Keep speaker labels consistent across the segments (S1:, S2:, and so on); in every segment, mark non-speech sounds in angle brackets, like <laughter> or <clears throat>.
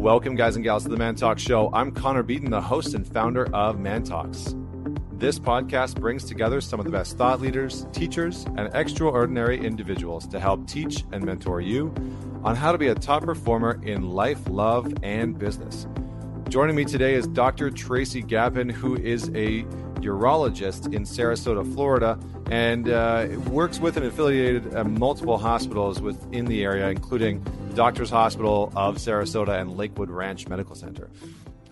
S1: Welcome, guys and gals, to the Man Talk Show. I'm Connor Beaton, the host and founder of Man Talks. This podcast brings together some of the best thought leaders, teachers, and extraordinary individuals to help teach and mentor you on how to be a top performer in life, love, and business. Joining me today is Dr. Tracy Gapin, who is a urologist in Sarasota, Florida, and uh, works with and affiliated uh, multiple hospitals within the area, including Doctors Hospital of Sarasota and Lakewood Ranch Medical Center.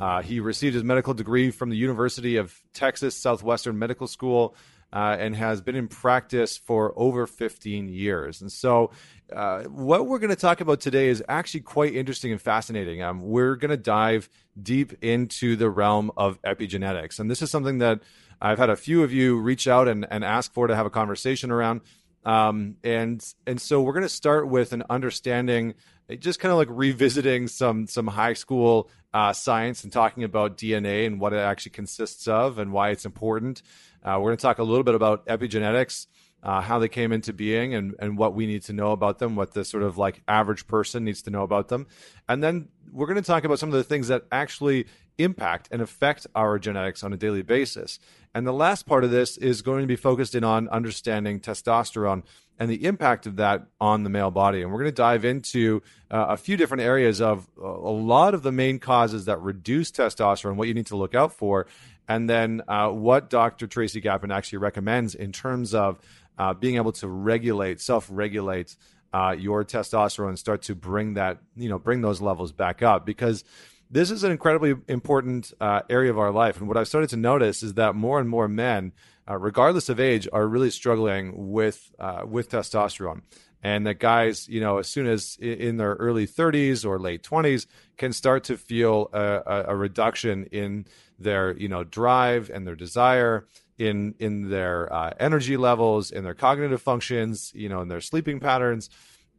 S1: Uh, he received his medical degree from the University of Texas Southwestern Medical School uh, and has been in practice for over 15 years. And so, uh, what we're going to talk about today is actually quite interesting and fascinating. Um, we're going to dive deep into the realm of epigenetics. And this is something that I've had a few of you reach out and, and ask for to have a conversation around. Um, and and so we're going to start with an understanding, just kind of like revisiting some some high school uh, science and talking about DNA and what it actually consists of and why it's important. Uh, we're going to talk a little bit about epigenetics, uh, how they came into being, and and what we need to know about them, what the sort of like average person needs to know about them, and then we're going to talk about some of the things that actually impact and affect our genetics on a daily basis. And the last part of this is going to be focused in on understanding testosterone and the impact of that on the male body. And we're going to dive into uh, a few different areas of uh, a lot of the main causes that reduce testosterone, what you need to look out for, and then uh, what Dr. Tracy Gapin actually recommends in terms of uh, being able to regulate, self-regulate uh, your testosterone, and start to bring that, you know, bring those levels back up because this is an incredibly important uh, area of our life. And what I've started to notice is that more and more men, uh, regardless of age, are really struggling with uh, with testosterone. And that guys, you know, as soon as in their early 30s or late 20s, can start to feel a, a reduction in their, you know, drive and their desire, in in their uh, energy levels, in their cognitive functions, you know, in their sleeping patterns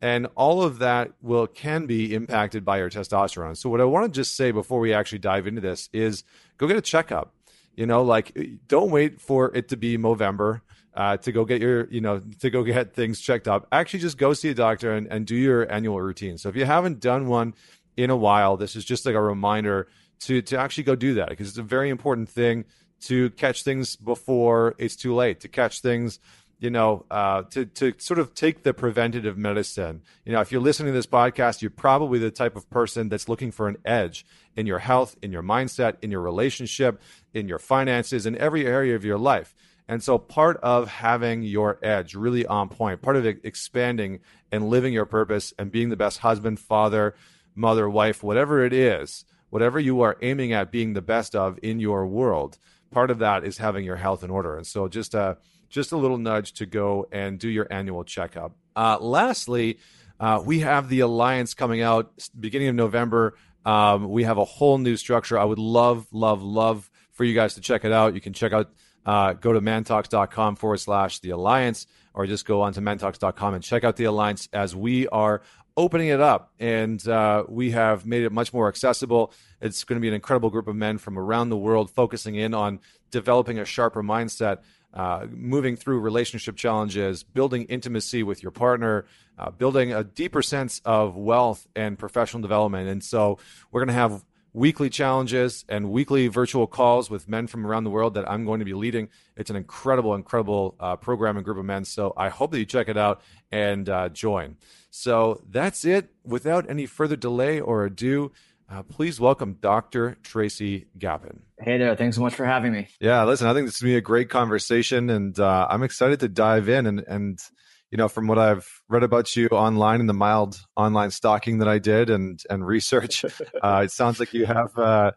S1: and all of that will can be impacted by your testosterone. So what I want to just say before we actually dive into this is go get a checkup. You know, like don't wait for it to be Movember uh, to go get your, you know, to go get things checked up. Actually, just go see a doctor and, and do your annual routine. So if you haven't done one in a while, this is just like a reminder to to actually go do that because it's a very important thing to catch things before it's too late. To catch things you know, uh, to to sort of take the preventative medicine. You know, if you're listening to this podcast, you're probably the type of person that's looking for an edge in your health, in your mindset, in your relationship, in your finances, in every area of your life. And so, part of having your edge really on point, part of expanding and living your purpose and being the best husband, father, mother, wife, whatever it is, whatever you are aiming at being the best of in your world, part of that is having your health in order. And so, just uh, just a little nudge to go and do your annual checkup. Uh, lastly, uh, we have the Alliance coming out beginning of November. Um, we have a whole new structure. I would love, love, love for you guys to check it out. You can check out, uh, go to mantalks.com forward slash the Alliance, or just go on to mantalks.com and check out the Alliance as we are opening it up and uh, we have made it much more accessible. It's going to be an incredible group of men from around the world focusing in on developing a sharper mindset uh, moving through relationship challenges, building intimacy with your partner, uh, building a deeper sense of wealth and professional development. And so we're going to have weekly challenges and weekly virtual calls with men from around the world that I'm going to be leading. It's an incredible, incredible uh, program and group of men. So I hope that you check it out and uh, join. So that's it. Without any further delay or ado, uh, please welcome Dr. Tracy Gapin.
S2: Hey there. Thanks so much for having me.
S1: Yeah, listen, I think this is going to be a great conversation, and uh, I'm excited to dive in. And, and, you know, from what I've read about you online and the mild online stalking that I did and, and research, <laughs> uh, it sounds like you have uh,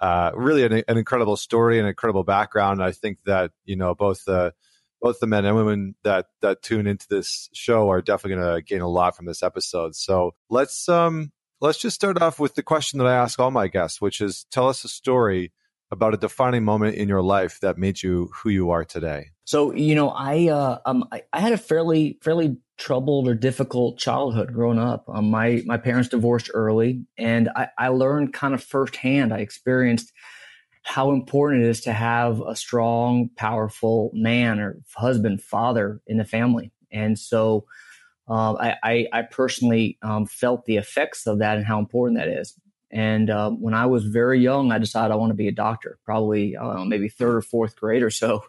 S1: uh, really an, an, incredible story and incredible background. And I think that, you know, both the both the men and women that that tune into this show are definitely going to gain a lot from this episode. So let's um let's just start off with the question that I ask all my guests, which is tell us a story about a defining moment in your life that made you who you are today.
S2: So, you know, I uh, um, I, I, had a fairly fairly troubled or difficult childhood growing up. Um, my my parents divorced early, and I, I learned kind of firsthand. I experienced how important it is to have a strong, powerful man or husband, father in the family. And so, um, I, I, I, personally um, felt the effects of that and how important that is. And uh, when I was very young, I decided I want to be a doctor, probably, I don't know, maybe third or fourth grade or so.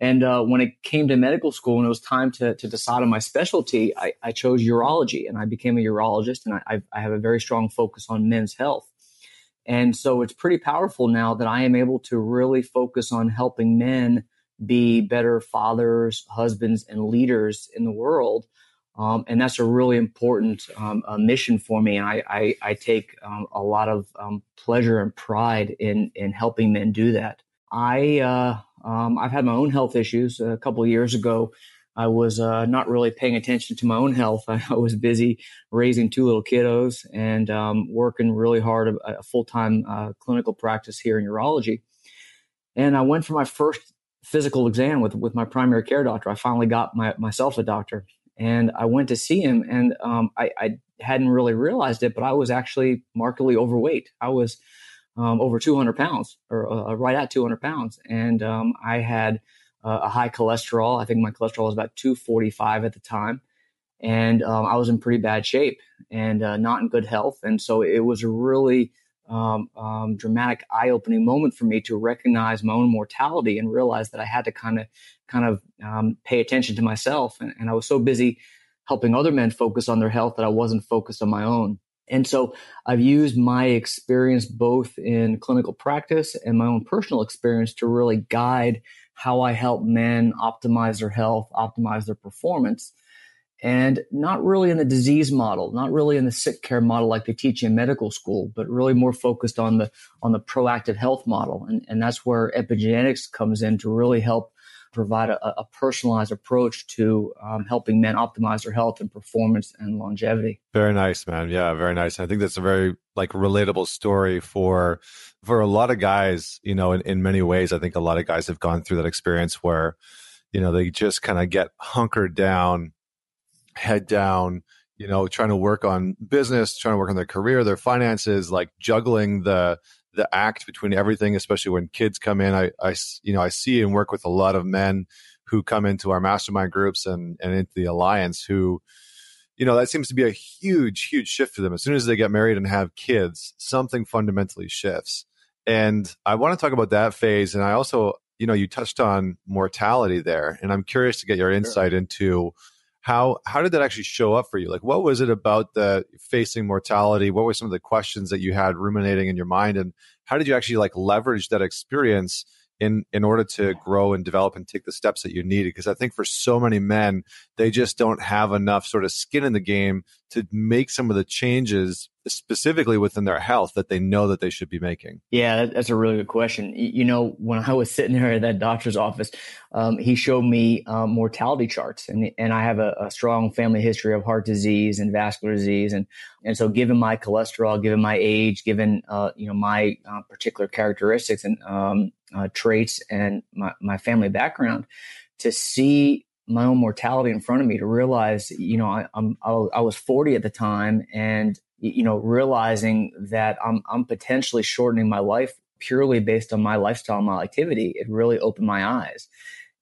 S2: And uh, when it came to medical school and it was time to, to decide on my specialty, I, I chose urology and I became a urologist. And I, I have a very strong focus on men's health. And so it's pretty powerful now that I am able to really focus on helping men be better fathers, husbands, and leaders in the world. Um, and that's a really important um, mission for me. And I, I, I take um, a lot of um, pleasure and pride in, in helping men do that. I, uh, um, I've had my own health issues. A couple years ago, I was uh, not really paying attention to my own health. <laughs> I, I was busy raising two little kiddos and um, working really hard, a, a full time uh, clinical practice here in urology. And I went for my first physical exam with, with my primary care doctor. I finally got my, myself a doctor and I went to see him and um, I, I, hadn't really realized it, but I was actually markedly overweight. I was um, over 200 pounds or uh, right at 200 pounds. And um, I had uh, a high cholesterol. I think my cholesterol was about 245 at the time. And um, I was in pretty bad shape and uh, not in good health. And so it was really um, um, dramatic, eye-opening moment for me to recognize my own mortality and realize that I had to kind of, kind of um, pay attention to myself. And, and I was so busy helping other men focus on their health that I wasn't focused on my own. And so I've used my experience both in clinical practice and my own personal experience to really guide how I help men optimize their health, optimize their performance. And not really in the disease model, not really in the sick care model like they teach in medical school, but really more focused on the on the proactive health model. And, and that's where epigenetics comes in to really help provide a, a personalized approach to um, helping men optimize their health and performance and longevity.
S1: Very nice, man. Yeah, very nice. I think that's a very like relatable story for for a lot of guys. You know, in, in many ways, I think a lot of guys have gone through that experience where you know they just kind of get hunkered down, head down. You know, trying to work on business, trying to work on their career, their finances, like juggling the the act between everything, especially when kids come in. I, I, you know, I see and work with a lot of men who come into our mastermind groups and, and into the alliance who, you know, that seems to be a huge, huge shift for them. As soon as they get married and have kids, something fundamentally shifts. And I want to talk about that phase. And I also, you know, you touched on mortality there, and I'm curious to get your insight sure. into how how did that actually show up for you? Like what was it about the facing mortality? What were some of the questions that you had ruminating in your mind? And how did you actually like leverage that experience in in order to grow and develop and take the steps that you needed? Because i think for so many men they just don't have enough sort of skin in the game to make some of the changes specifically within their health that they know that they should be making?
S2: Yeah, that's a really good question. You know, when I was sitting there at that doctor's office, um, he showed me um, mortality charts, and and I have a, a, strong family history of heart disease and vascular disease, and and so given my cholesterol, given my age, given uh, you know my uh, particular characteristics and um, uh, traits and my, my family background, to see my own mortality in front of me to realize, you know, I, I'm, I was 40 at the time and, you know, realizing that I'm, I'm potentially shortening my life purely based on my lifestyle, my activity. It really opened my eyes.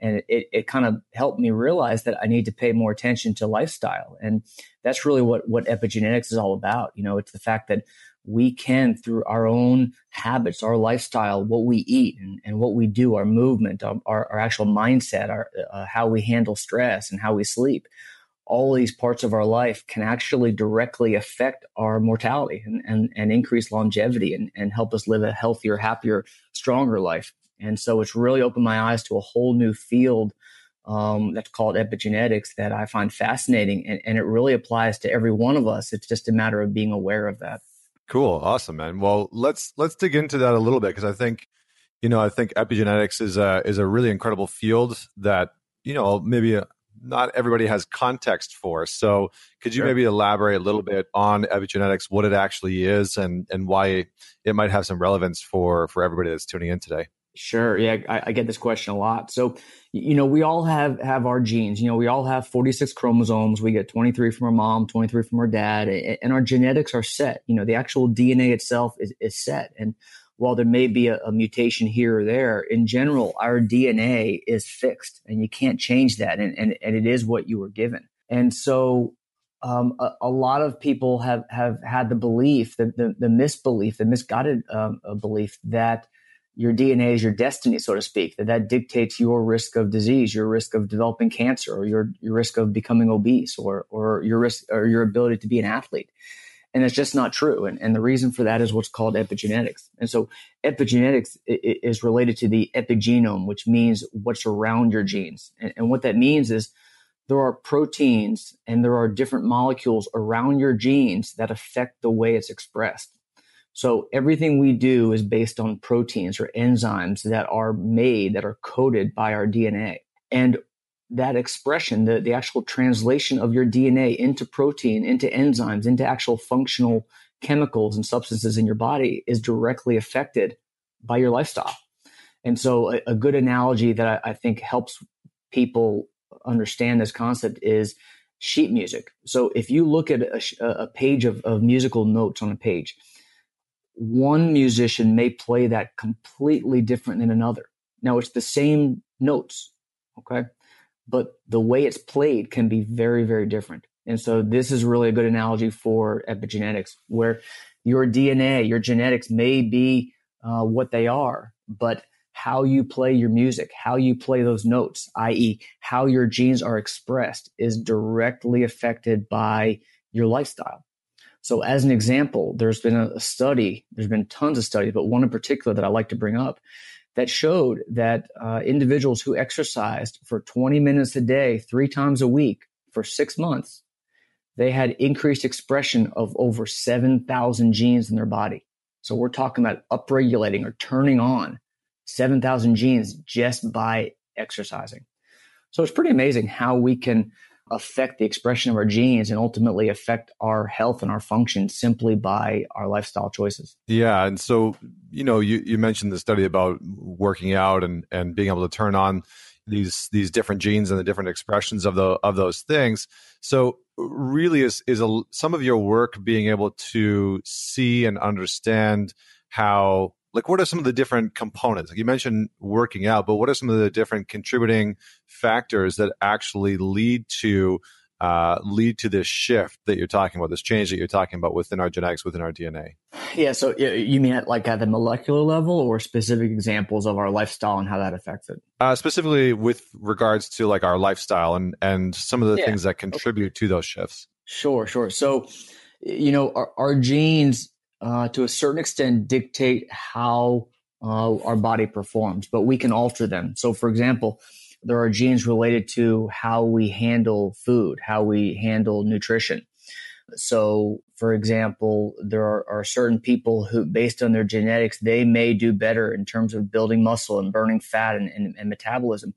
S2: And it, it kind of helped me realize that I need to pay more attention to lifestyle. And that's really what, what epigenetics is all about. You know, it's the fact that we can through our own habits our lifestyle what we eat and, and what we do our movement our, our, actual mindset our uh, how we handle stress and how we sleep all these parts of our life can actually directly affect our mortality and, and, and increase longevity and, and help us live a healthier happier stronger life and so it's really opened my eyes to a whole new field um, that's called epigenetics that I find fascinating. And, and it really applies to every one of us. It's just a matter of being aware of that.
S1: Cool, awesome, man. Well, let's let's dig into that a little bit because I think, you know, I think epigenetics is a is a really incredible field that you know maybe uh, not everybody has context for. So, could you sure. maybe elaborate a little bit on epigenetics, what it actually is, and and why it might have some relevance for for everybody that's tuning in today?
S2: Sure. Yeah, I, I, get this question a lot. So, you know, we all have have our genes. You know, we all have 46 chromosomes. We get 23 from our mom, 23 from our dad, and our genetics are set. You know, the actual DNA itself is, is set. And while there may be a, a mutation here or there, in general, our DNA is fixed and you can't change that. And, and, and it is what you were given. And so um, a, a, lot of people have, have had the belief, the, the, the misbelief, the misguided um, belief that your DNA is your destiny, so to speak, that that dictates your risk of disease, your risk of developing cancer, or your, your risk of becoming obese, or, or your risk, or your ability to be an athlete. And it's just not true. And, and the reason for that is what's called epigenetics. And so epigenetics is related to the epigenome, which means what's around your genes. And, and what that means is there are proteins and there are different molecules around your genes that affect the way it's expressed. So everything we do is based on proteins or enzymes that are made, that are coded by our DNA. And that expression, the, the actual translation of your DNA into protein, into enzymes, into actual functional chemicals and substances in your body is directly affected by your lifestyle. And so, a, a good analogy that I, I, think helps people understand this concept is sheet music. So, if you look at a, a page of, of musical notes on a page, one musician may play that completely different than another. Now, it's the same notes, okay? but the way it's played can be very, very different. And so this is really a good analogy for epigenetics, where your DNA, your genetics may be uh, what they are, but how you play your music, how you play those notes, i.e., how your genes are expressed, is directly affected by your lifestyle. So, as an example, there's been a study, there's been tons of studies, but one in particular that I like to bring up that showed that uh, individuals who exercised for 20 minutes a day, three times a week for six months, they had increased expression of over 7,000 genes in their body. So we're talking about upregulating or turning on 7,000 genes just by exercising. So it's pretty amazing how we can affect the expression of our genes and ultimately affect our health and our function simply by our lifestyle choices.
S1: Yeah. And so, you know, you, you mentioned the study about working out and, and being able to turn on these these different genes and the different expressions of the of those things. So really is is a, some of your work being able to see and understand how like what are some of the different components? Like you mentioned working out but what are some of the different contributing factors that actually lead to uh, lead to this shift that you're talking about this change that you're talking about within our genetics within our dna
S2: yeah so you mean at like at the molecular level or specific examples of our lifestyle and how that affects it?
S1: Uh, specifically with regards to like our lifestyle and and some of the yeah. things that contribute okay. to those shifts.
S2: Sure sure. So you know our, our genes uh, to a certain extent dictate how uh, our body performs, but we can alter them. So, for example, there are genes related to how we handle food, how we handle nutrition. So, for example, there are, are, certain people who, based on their genetics, they may do better in terms of building muscle and burning fat and, and, and metabolism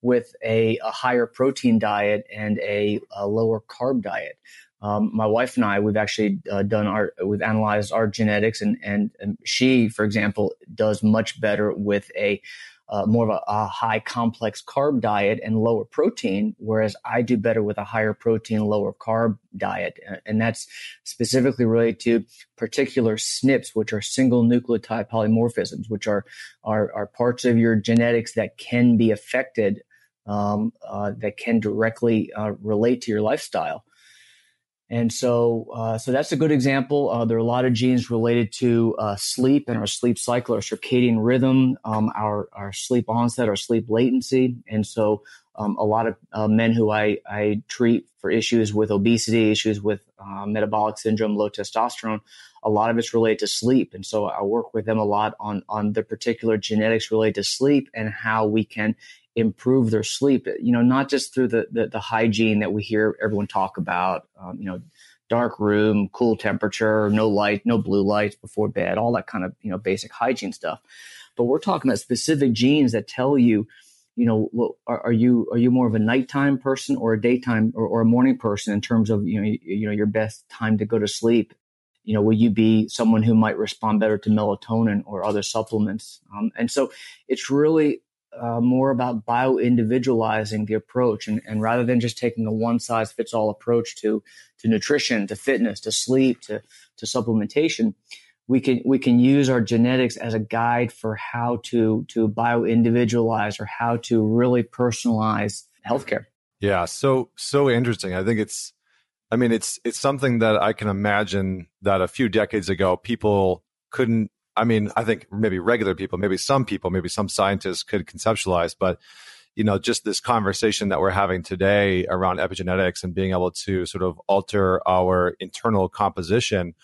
S2: with a, a, higher protein diet and a, a lower carb diet. Um, my wife and I, we've actually uh, done our, we've analyzed our genetics, and, and, and she, for example, does much better with a uh, more of a, a, high complex carb diet and lower protein, whereas I do better with a higher protein, lower carb diet. And that's specifically related to particular SNPs, which are single nucleotide polymorphisms, which are, are, are parts of your genetics that can be affected, um, uh, that can directly uh, relate to your lifestyle. And so, uh, so that's a good example. Uh, there are a lot of genes related to uh, sleep and our sleep cycle, our circadian rhythm, um, our our sleep onset, our sleep latency. And so, um, a lot of uh, men who I, I treat for issues with obesity, issues with uh, metabolic syndrome, low testosterone, a lot of it's related to sleep. And so, I work with them a lot on on the particular genetics related to sleep and how we can improve their sleep. You know, not just through the the, the hygiene that we hear everyone talk about. Um, you know, dark room, cool temperature, no light, no blue lights before bed, all that kind of you know basic hygiene stuff. But we're talking about specific genes that tell you, you know, are, are you are you more of a nighttime person or a daytime or, or a morning person in terms of you know you, you know your best time to go to sleep you know, will you be someone who might respond better to melatonin or other supplements? Um, and so it's really uh, more about bio individualizing the approach and, and rather than just taking a one size fits all approach to to nutrition to fitness to sleep to to supplementation we can we can use our genetics as a guide for how to to bio individualize or how to really personalize healthcare
S1: yeah so so interesting i think it's I mean, it's it's something that I can imagine that a few decades ago people couldn't. I mean, I think maybe regular people, maybe some people, maybe some scientists could conceptualize, but you know, just this conversation that we're having today around epigenetics and being able to sort of alter our internal composition.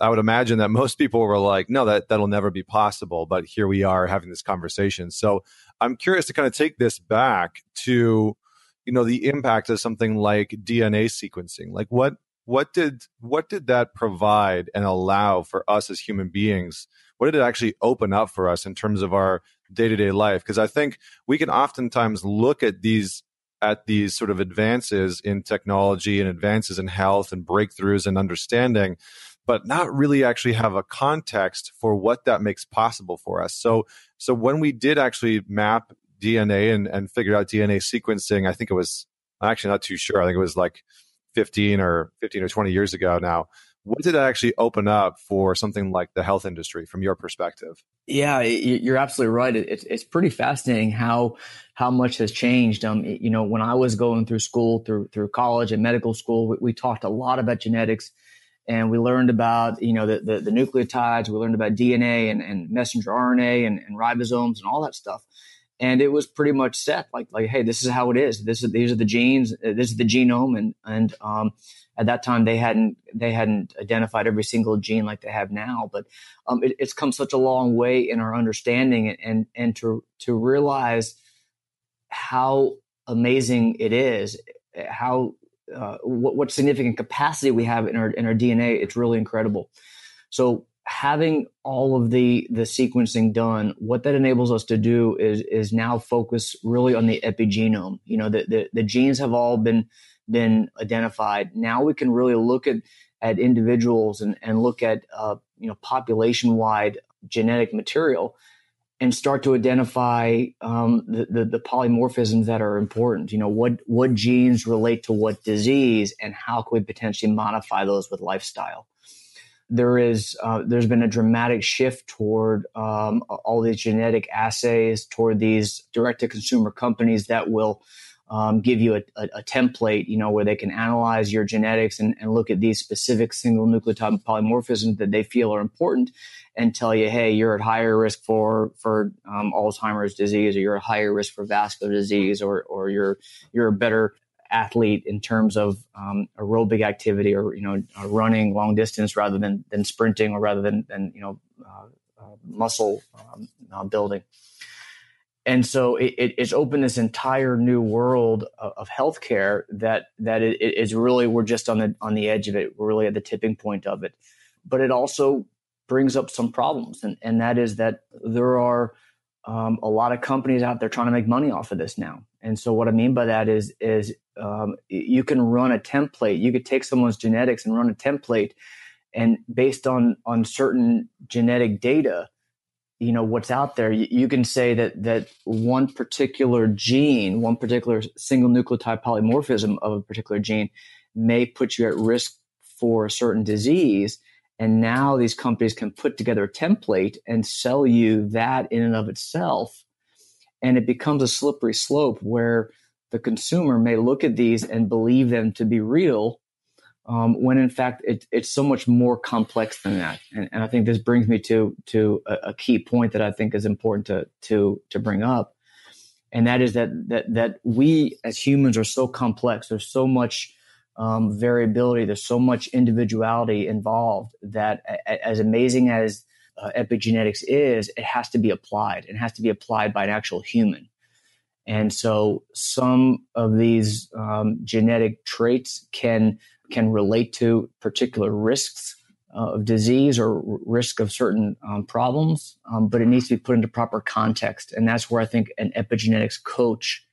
S1: I would imagine that most people were like, no, that, that'll never be possible. But here we are having this conversation. So I'm curious to kind of take this back to, you know, the impact of something like DNA sequencing. Like what, what did, what did that provide and allow for us as human beings? What did it actually open up for us in terms of our day to day life. Because I think we can oftentimes look at these at these sort of advances in technology and advances in health and breakthroughs and understanding, but not really actually have a context for what that makes possible for us. So, so when we did actually map DNA and, and figure out DNA sequencing, I think it was I'm actually not too sure. I think it was like 15 or 15 or 20 years ago now what did it actually open up for something like the health industry from your perspective?
S2: Yeah, you're absolutely right. It's it's pretty fascinating how how much has changed. Um, you know, when I was going through school, through through college and medical school, we, we talked a lot about genetics, and we learned about you know the the, the nucleotides. We learned about DNA and, and messenger RNA and, and ribosomes and all that stuff and it was pretty much set like like hey this is how it is. This is these are the genes this is the genome and and um, at that time they hadn't they hadn't identified every single gene like they have now but um, it, it's come such a long way in our understanding and and to to realize how amazing it is how uh, what, what significant capacity we have in our in our DNA it's really incredible. So having all of the the sequencing done what that enables us to do is is now focus really on the epigenome you know the the, the genes have all been been identified. Now we can really look at at individuals and, and look at uh, you know population wide genetic material and start to identify um, the, the, the polymorphisms that are important. You know what what genes relate to what disease and how can we potentially modify those with lifestyle. There is uh, there's been a dramatic shift toward um, all these genetic assays toward these direct to consumer companies that will um, give you a, a, a, template, you know, where they can analyze your genetics and, and look at these specific single nucleotide polymorphisms that they feel are important and tell you, hey, you're at higher risk for for um, Alzheimer's disease, or you're at higher risk for vascular disease, or or you're you're a better athlete in terms of um, aerobic activity, or you know, uh, running long distance rather than than sprinting, or rather than than you know, uh, uh, muscle um, uh, building and so it, it's opened this entire new world of, of healthcare that that it is really we're just on the on the edge of it. We're really at the tipping point of it, but it also brings up some problems, and and that is that there are um, a lot of companies out there trying to make money off of this now. And so what I mean by that is is um, you can run a template. You could take someone's genetics and run a template, and based on on certain genetic data you know what's out there you, you, can say that that one particular gene one particular single nucleotide polymorphism of a particular gene may put you at risk for a certain disease and now these companies can put together a template and sell you that in and of itself and it becomes a slippery slope where the consumer may look at these and believe them to be real um, when in fact it, it's so much more complex than that. And, and I think this brings me to to a, a, key point that I think is important to to to bring up, and that is that that that we as humans are so complex. There's so much um, variability. There's so much individuality involved that a, as amazing as uh, epigenetics is, it has to be applied. It has to be applied by an actual human. And so some of these um, genetic traits can can relate to particular risks uh, of disease or risk of certain um, problems, um, but it needs to be put into proper context. And that's where I think an epigenetics coach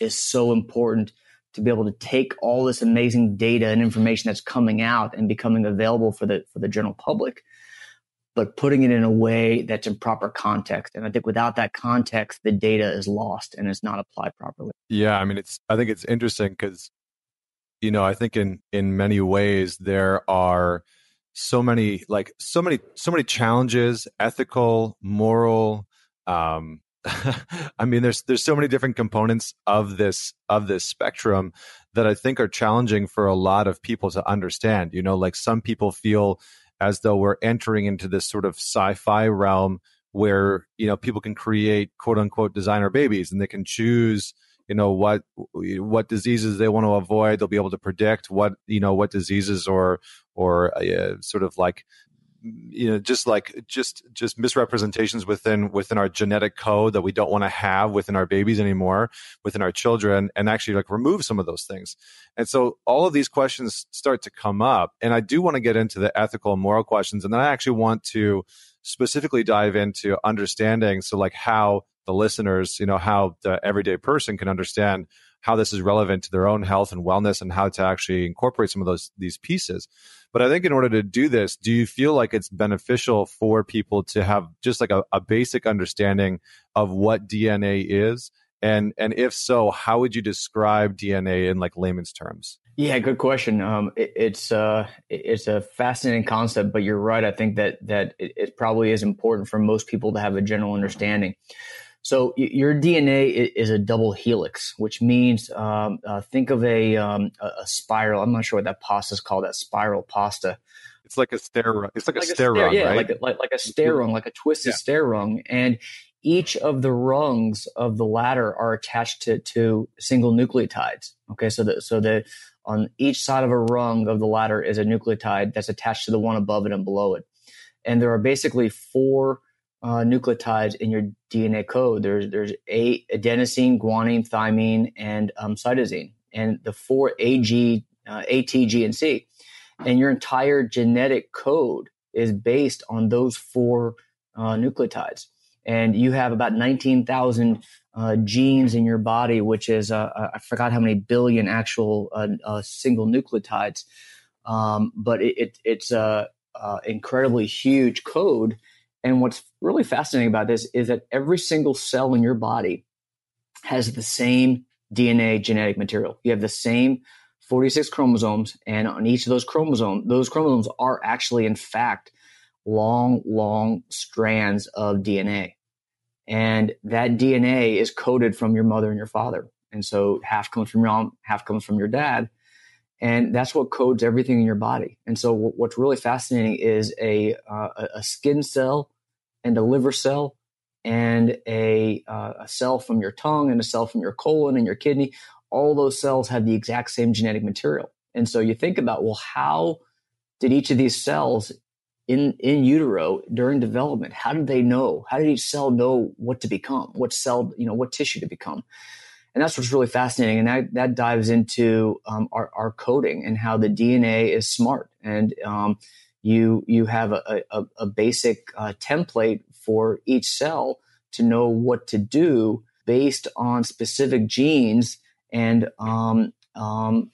S2: is so important to be able to take all this amazing data and information that's coming out and becoming available for the for the general public but putting it in a way that's in proper context and i think without that context the data is lost and it's not applied properly
S1: yeah i mean it's i think it's interesting because you know, I think in in many ways there are so many like so many so many challenges, ethical, moral. Um, <laughs> I mean, there's there's so many different components of this of this spectrum that I think are challenging for a lot of people to understand. You know, like some people feel as though we're entering into this sort of sci-fi realm where you know people can create quote unquote designer babies and they can choose you know what what diseases they want to avoid. They'll be able to predict what you know what diseases or or uh, sort of like you know just like just just misrepresentations within within our genetic code that we don't want to have within our babies anymore within our children and actually like remove some of those things. And so all of these questions start to come up and i do want to get into the ethical and moral questions and then i actually want to specifically dive into understanding so like how the listeners you know how the everyday person can understand how this is relevant to their own health and wellness and how to actually incorporate some of those these pieces but I think in order to do this, do you feel like it's beneficial for people to have just like a, a basic understanding of what DNA is? And and if so, how would you describe DNA in like layman's terms?
S2: Yeah, good question. Um, it, it's uh, it's a fascinating concept, but you're right. I think that that it, it probably is important for most people to have a general understanding. So your DNA is a double helix, which means um, uh, think of a, um, a spiral. I'm not sure what that pasta is called. That spiral pasta.
S1: It's like a stair. It's like, like a stair, rung,
S2: yeah,
S1: right?
S2: like a, like, like a stair rung, like a twisted yeah. stair rung, and each of the rungs of the ladder are attached to to single nucleotides. Okay, so that so that on each side of a rung of the ladder is a nucleotide that's attached to the one above it and below it, and there are basically four uh, nucleotides in your DNA code. There's there's a adenosine, guanine, thymine, and um, cytosine, and the four AG, uh, A, T, G, and C, and your entire genetic code is based on those four uh, nucleotides. And you have about 19,000 uh, genes in your body, which is uh, uh, I forgot how many billion actual single nucleotides, um, but it, it, it's a incredibly huge code and what's really fascinating about this is that every single cell in your body has the same DNA genetic material. You have the same 46 chromosomes, and on each of those chromosomes, those chromosomes are actually, in fact, long, long strands of DNA. And that DNA is coded from your mother and your father. And so half comes from your mom, half comes from your dad. And that's what codes everything in your body. And so what's really fascinating is a, uh, a skin cell and a liver cell and a, uh, a cell from your tongue and a cell from your colon and your kidney. All those cells have the exact same genetic material. And so you think about, well, how did each of these cells in, in utero during development, how did they know? How did each cell know what to become? What cell, you know, what tissue to become? And that's what's really fascinating. And that, that dives into um, our, our coding and how the DNA is smart. And um, you you have a, a, a basic uh, template for each cell to know what to do based on specific genes and um, um,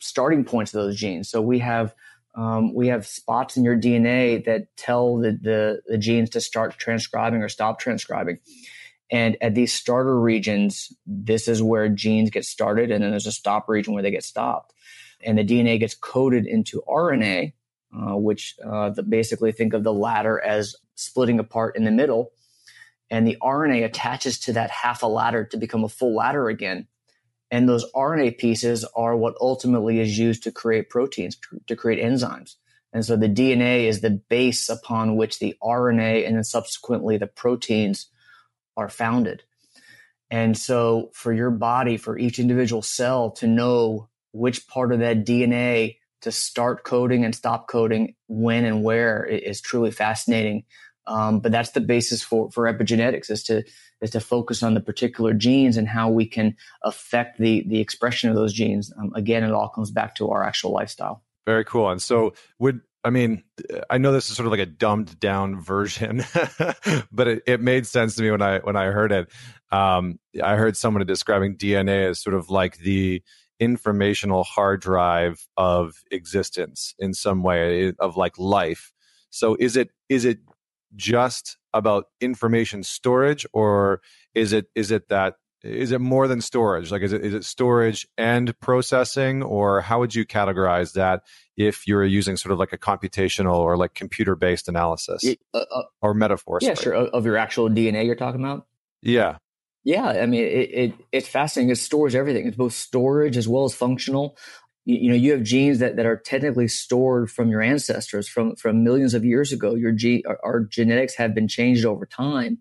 S2: starting points of those genes. So we have um, we have spots in your DNA that tell the, the, the genes to start transcribing or stop transcribing. And at these starter regions, this is where genes get started, and then there's a stop region where they get stopped. And the DNA gets coded into RNA, uh, which uh, the, basically think of the ladder as splitting apart in the middle. And the RNA attaches to that half a ladder to become a full ladder again. And those RNA pieces are what ultimately is used to create proteins, to create enzymes. And so the DNA is the base upon which the RNA and then subsequently the proteins are founded. And so for your body, for each individual cell to know which part of that DNA to start coding and stop coding when and where is truly fascinating. Um, but that's the basis for, for epigenetics is to is to focus on the particular genes and how we can affect the the expression of those genes. Um, again, it all comes back to our actual lifestyle.
S1: Very cool. And so, would I mean, I know this is sort of like a dumbed down version, <laughs> but it, it, made sense to me when I when I heard it. Um, I heard someone describing DNA as sort of like the informational hard drive of existence in some way of like life. So is it is it just about information storage or is it is it that is it more than storage? Like is it is it storage and processing or how would you categorize that if you're using sort of like a computational or like computer based analysis uh, uh, or metaphor
S2: yeah sorry. sure of your actual dna you're talking about?
S1: Yeah
S2: Yeah, I mean, it, it it's fascinating. It stores everything. It's both storage as well as functional. You, you, know, you have genes that, that are technically stored from your ancestors from from millions of years ago. Your gene, our, our genetics have been changed over time.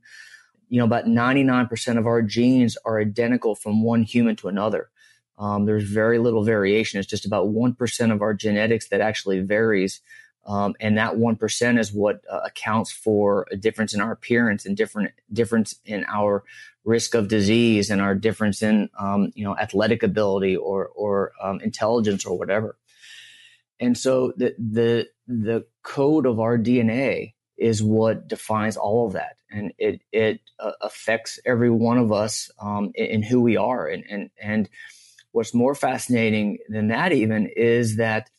S2: You know, about ninety nine percent of our genes are identical from one human to another. Um, there's very little variation. It's just about one percent of our genetics that actually varies. Um, and that one percent is what uh, accounts for a difference in our appearance and different difference in our risk of disease and our difference in um, you know athletic ability or or um, intelligence or whatever. And so the the the code of our DNA is what defines all of that, and it it uh, affects every one of us um, in, in, who we are. And and and what's more fascinating than that even is that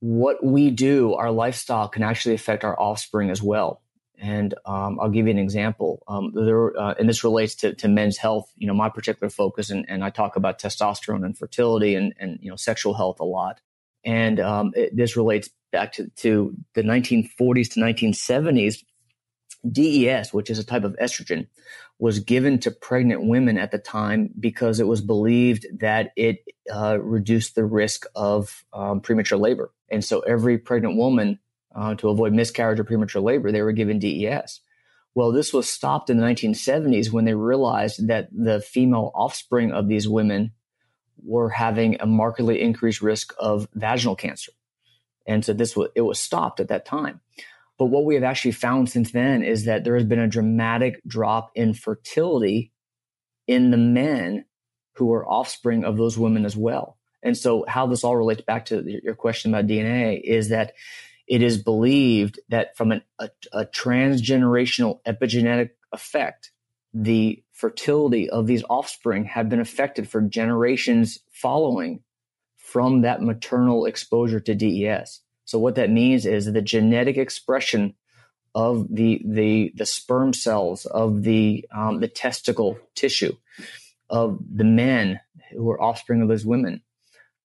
S2: what we do, our lifestyle, can actually affect our offspring as well. And um, I'll give you an example. Um, there, uh, and this relates to, to men's health. You know, my particular focus, and, and I talk about testosterone and fertility and, and you know sexual health a lot. And um, it, this relates back to, to the 1940s to 1970s. DES, which is a type of estrogen, was given to pregnant women at the time because it was believed that it uh, reduced the risk of um, premature labor. And so every pregnant woman uh, to avoid miscarriage or premature labor, they were given DES. Well, this was stopped in the 1970s when they realized that the female offspring of these women were having a markedly increased risk of vaginal cancer. And so this was, it was stopped at that time. But what we have actually found since then is that there has been a dramatic drop in fertility in the men who are offspring of those women as well. And so how this all relates back to your question about DNA is that it is believed that from an, a, a transgenerational epigenetic effect, the fertility of these offspring have been affected for generations following from that maternal exposure to DES. So what that means is the genetic expression of the the the sperm cells of the um, the testicle tissue of the men who are offspring of those women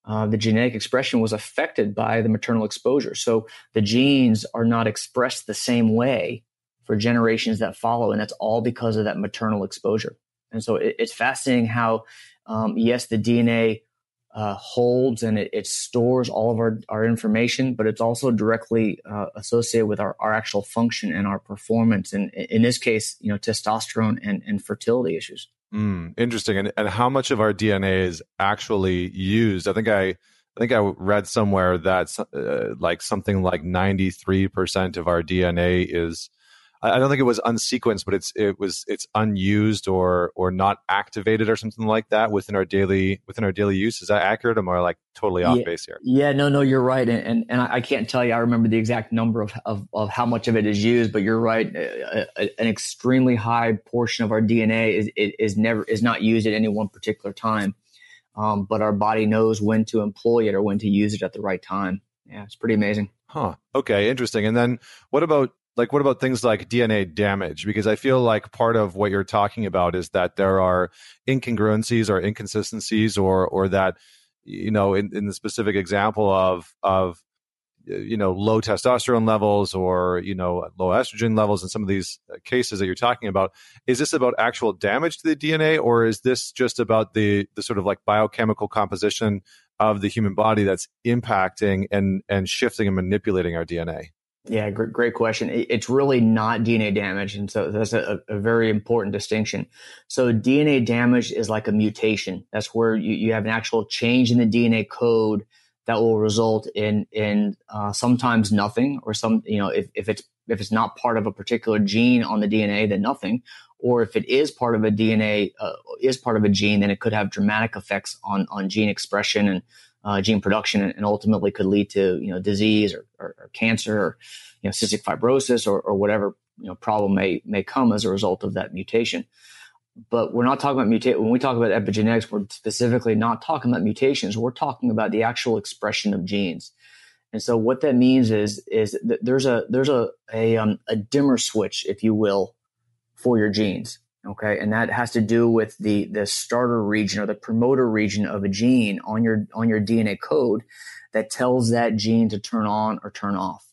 S2: uh, the genetic expression was affected by the maternal exposure. So the genes are not expressed the same way for generations that follow, and that's all because of that maternal exposure. And so it, it's fascinating how, um, yes, the DNA uh, holds and it, it, stores all of our, our information, but it's also directly uh, associated with our, our actual function and our performance. And in this case, you know, testosterone and, and fertility issues.
S1: Mm, interesting. And and how much of our DNA is actually used? I think I I think I read somewhere that uh, like something like 93% of our DNA is I don't think it was unsequenced, but it's it was it's unused or or not activated or something like that within our daily within our daily use. Is that accurate? Or am I like totally off
S2: yeah,
S1: base here?
S2: Yeah, no, no, you're right, and and, and I can't tell you. I remember the exact number of, of, of how much of it is used, but you're right. A, a, an extremely high portion of our DNA is is never is not used at any one particular time, um, but our body knows when to employ it or when to use it at the right time. Yeah, it's pretty amazing.
S1: Huh. Okay, interesting. And then what about like what about things like DNA damage? Because I feel like part of what you're talking about is that there are incongruencies or inconsistencies or or that you know in, in the specific example of of you know low testosterone levels or you know low estrogen levels in some of these uh, cases that you're talking about is this about actual damage to the dna or is this just about the the sort of like biochemical composition of the human body that's impacting and and shifting and manipulating our dna
S2: yeah, great, great question. It's really not DNA damage. And so that's a, a, very important distinction. So DNA damage is like a mutation. That's where you, you have an actual change in the DNA code that will result in, in uh, sometimes nothing or some, you know, if, if it's, if it's not part of a particular gene on the DNA, then nothing. Or if it is part of a DNA, uh, is part of a gene, then it could have dramatic effects on, on gene expression and uh, gene production and ultimately could lead to you know disease or, or, or cancer or you know cystic fibrosis or, or whatever you know problem may may come as a result of that mutation. But we're not talking about mutation. When we talk about epigenetics, we're specifically not talking about mutations. We're talking about the actual expression of genes. And so what that means is is that there's a there's a a, um, a dimmer switch, if you will, for your genes. Okay. And that has to do with the, the starter region or the promoter region of a gene on your, on your DNA code that tells that gene to turn on or turn off.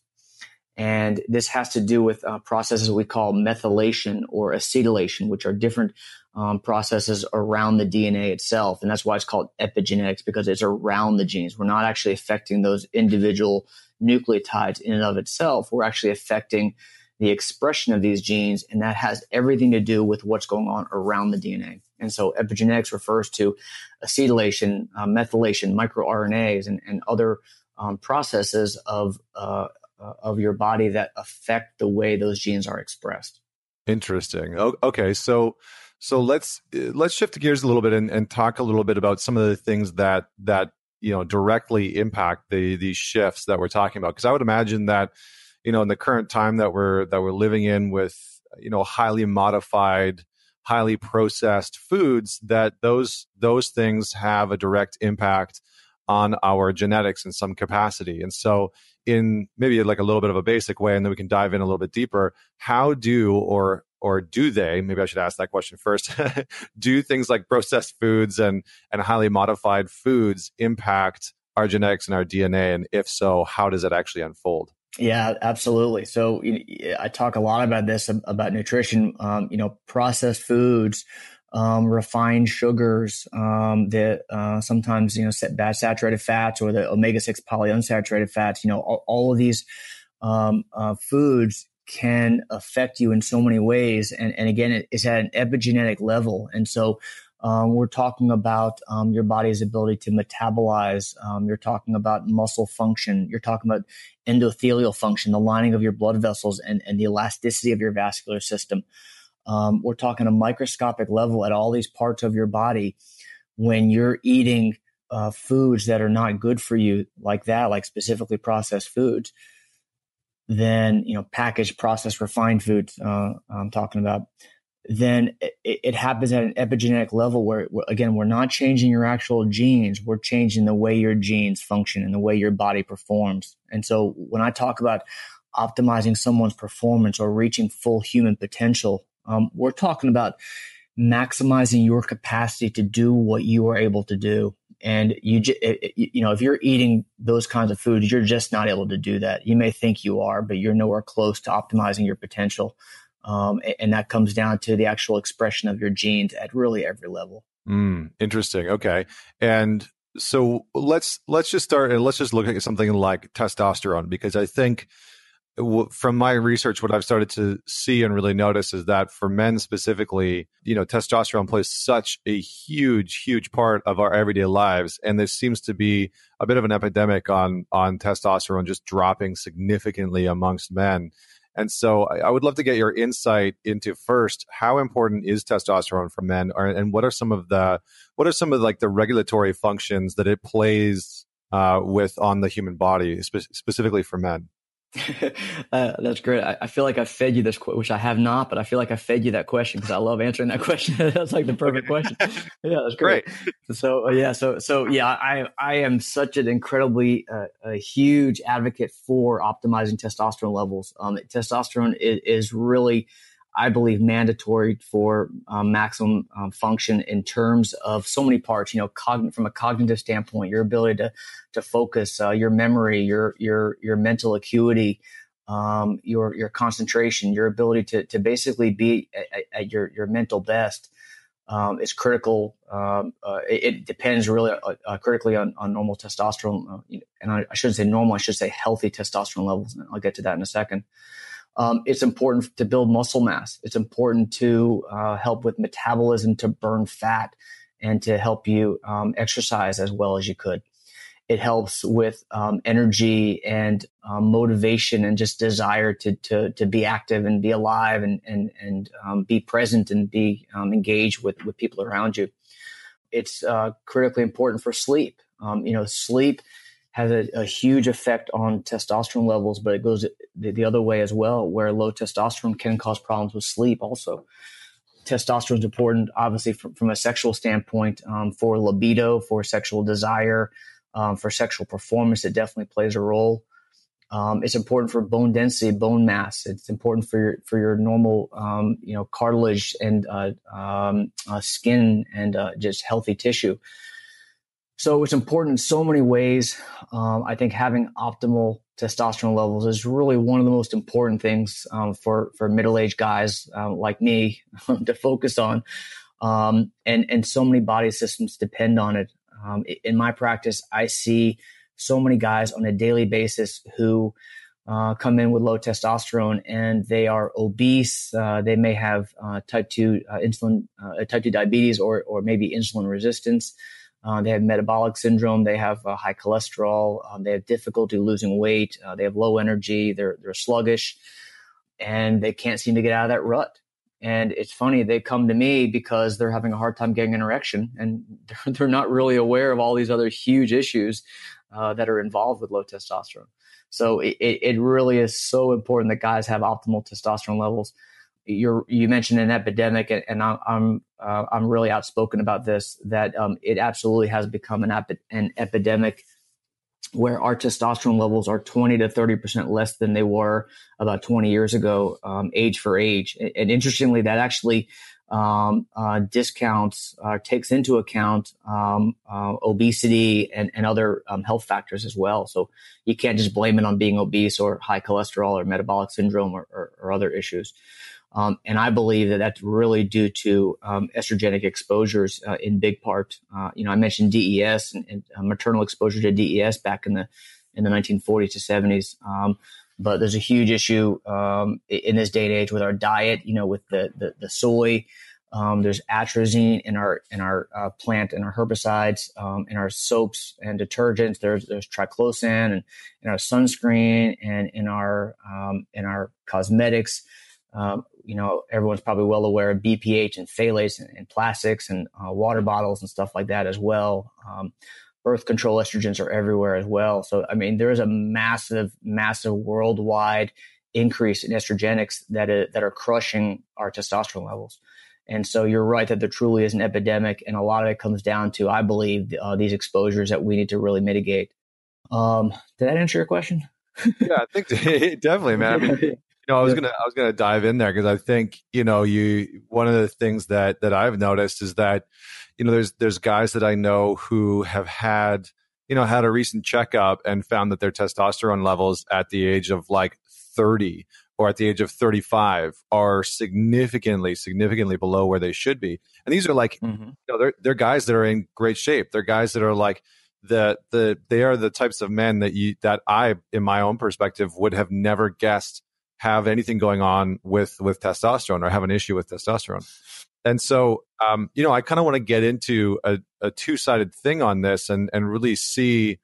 S2: And this has to do with uh, processes we call methylation or acetylation, which are different um, processes around the DNA itself. And that's why it's called epigenetics because it's around the genes. We're not actually affecting those individual nucleotides in and of itself. We're actually affecting the expression of these genes, and that has everything to do with what's going on around the DNA. And so epigenetics refers to acetylation, uh, methylation, microRNAs, and, and other um, processes of uh, uh, of your body that affect the way those genes are expressed.
S1: Interesting. Okay, so so let's let's shift gears a little bit and, and talk a little bit about some of the things that that you know directly impact the these shifts that we're talking about. Because I would imagine that you know in the current time that we're that we're living in with you know highly modified highly processed foods that those those things have a direct impact on our genetics in some capacity. And so in maybe like a little bit of a basic way and then we can dive in a little bit deeper how do or or do they maybe i should ask that question first <laughs> do things like processed foods and and highly modified foods impact our genetics and our dna and if so how does it actually unfold
S2: yeah, absolutely. So I talk a lot about this about nutrition. Um, you know, processed foods, um, refined sugars, um, the uh, sometimes you know bad saturated fats or the omega six polyunsaturated fats. You know, all, all of these um, uh, foods can affect you in so many ways. And, and again, it, it's at an epigenetic level. And so um, we're talking about um, your body's ability to metabolize. Um, you're talking about muscle function. You're talking about endothelial function, the lining of your blood vessels, and, and the elasticity of your vascular system. Um, we're talking a microscopic level at all these parts of your body when you're eating uh, foods that are not good for you, like that, like specifically processed foods then you know packaged processed refined foods uh, i'm talking about then it, it, happens at an epigenetic level where again we're not changing your actual genes. We're changing the way your genes function and the way your body performs. And so when i talk about optimizing someone's performance or reaching full human potential um, we're talking about maximizing your capacity to do what you are able to do. And you you know if you're eating those kinds of foods you're just not able to do that. You may think you are but you're nowhere close to optimizing your potential um, and that comes down to the actual expression of your genes at really every level
S1: mm, interesting okay and so let's let's just start and let's just look at something like testosterone because i think from my research, what I've started to see and really notice is that for men specifically, you know, testosterone plays such a huge, huge part of our everyday lives, and there seems to be a bit of an epidemic on on testosterone just dropping significantly amongst men. And so, I, I would love to get your insight into first how important is testosterone for men, or, and what are some of the what are some of like the regulatory functions that it plays uh, with on the human body, spe- specifically for men. <laughs>
S2: uh, that's great. I, I, feel like I fed you this, which I have not, but I feel like I fed you that question because I love answering that <laughs> question. <laughs> that's like the perfect question. Yeah, that's great. great. So uh, yeah, so so yeah, I I am such an incredibly uh, a huge advocate for optimizing testosterone levels. Um, testosterone is, is really I believe, mandatory for um, maximum um, function in terms of so many parts. You know, cogn- from a cognitive standpoint, your ability to to focus, uh, your memory, your your your mental acuity, um, your your concentration, your ability to to basically be at, at your your mental best. Um, is critical. Um, uh, it, it, depends really uh, uh, critically on, on normal testosterone, uh, and I, I, shouldn't say normal. I should say healthy testosterone levels. And I'll get to that in a second. Um, it's important to build muscle mass. It's important to uh, help with metabolism to burn fat and to help you um, exercise as well as you could. It helps with um, energy and um, motivation and just desire to, to, to be active and be alive and, and, and um, be present and be um, engaged with, with people around you. It's uh, critically important for sleep. you know, sleep has a, a, huge effect on testosterone levels, but it goes the, the, other way as well, where low testosterone can cause problems with sleep also. Testosterone is important, obviously, from, from a sexual standpoint, um, for libido, for sexual desire, um, for sexual performance. It definitely plays a role. Um, it's important for bone density, bone mass. It's important for your for your normal, um, you know, cartilage and uh, um, uh, skin and uh, just healthy tissue. So it's important in so many ways. Um, I think having optimal testosterone levels is really one of the most important things um, for for middle aged guys um, like me <laughs> to focus on. Um, and and so many body systems depend on it. Um, in my practice, I see so many guys on a daily basis who uh, come in with low testosterone and they are obese. Uh, they may have uh, type two uh, insulin, uh, type two diabetes, or or maybe insulin resistance. Uh, they have metabolic syndrome. They have high cholesterol. Um, they have difficulty losing weight. they have low energy. They're they're sluggish, and they can't seem to get out of that rut. And it's funny, they come to me because they're having a hard time getting an erection and <laughs> they're, they're not really aware of all these other huge issues uh, that are involved with low testosterone. So it, it really is so important that guys have optimal testosterone levels. You're, you mentioned an epidemic, and, and I'm uh, I'm really outspoken about this. That um, it absolutely has become an, epi- an epidemic where our testosterone levels are 20 to 30 percent less than they were about 20 years ago, um, age for age. And interestingly, that actually um, uh, discounts uh, takes into account um, uh, obesity and, and other um, health factors as well. So you can't just blame it on being obese or high cholesterol or metabolic syndrome or, or, or other issues. Um, and I believe that that's really due to um, estrogenic exposures uh, in big part. Uh, you know, I mentioned DES and, and uh, maternal exposure to DES back in the in the 1940s to 70s. Um, but there's a huge issue um, in this day and age with our diet. You know, with the the, the soy. Um, there's atrazine in our in our uh, plant and our herbicides, um, in our soaps and detergents. There's there's triclosan and in our sunscreen and in our in our cosmetics. Um, you know, everyone's probably well aware of BPA and phthalates and, and plastics and uh, water bottles and stuff like that as well. Um, birth control estrogens are everywhere as well. So, I mean, there is a massive, massive worldwide increase in estrogenics that, is, that are crushing our testosterone levels. And so you're right that there truly is an epidemic. And a lot of it comes down to, I believe, uh, these exposures that we need to really mitigate. Um, did that answer your question?
S1: yeah, I think <laughs> definitely, man. I mean, <laughs> know, I was gonna I was gonna dive in there because I think you know you one of the things that that I've noticed is that you know there's there's guys that I know who have had you know had a recent checkup and found that their testosterone levels at the age of like 30 or at the age of 35 are significantly significantly below where they should be. And these are like mm-hmm. you know they're they're guys that are in great shape. They're guys that are like the the they are the types of men that you that I in my own perspective would have never guessed have anything going on with with testosterone or have an issue with testosterone. And so, um, you know, I kind of want to get into a, a two sided thing on this and and really see,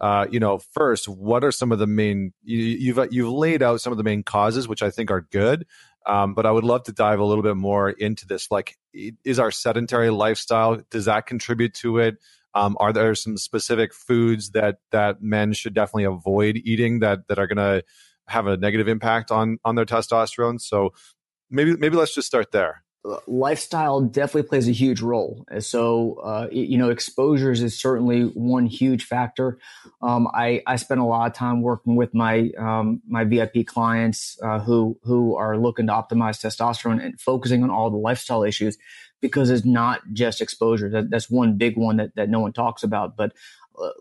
S1: uh, you know, first what are some of the main you, you've you've laid out some of the main causes, which I think are good. Um, but I would love to dive a little bit more into this. Like, is our sedentary lifestyle does that contribute to it? Um, are there some specific foods that that men should definitely avoid eating that that are going to have a negative impact on on their testosterone. So maybe maybe let's just start there.
S2: Lifestyle definitely plays a huge role. So, uh, you know, exposures is certainly one huge factor. Um, I, I spend a lot of time working with my um, my VIP clients uh, who who are looking to optimize testosterone and focusing on all the lifestyle issues because it's not just exposure. That, that's one big one that, that no one talks about. But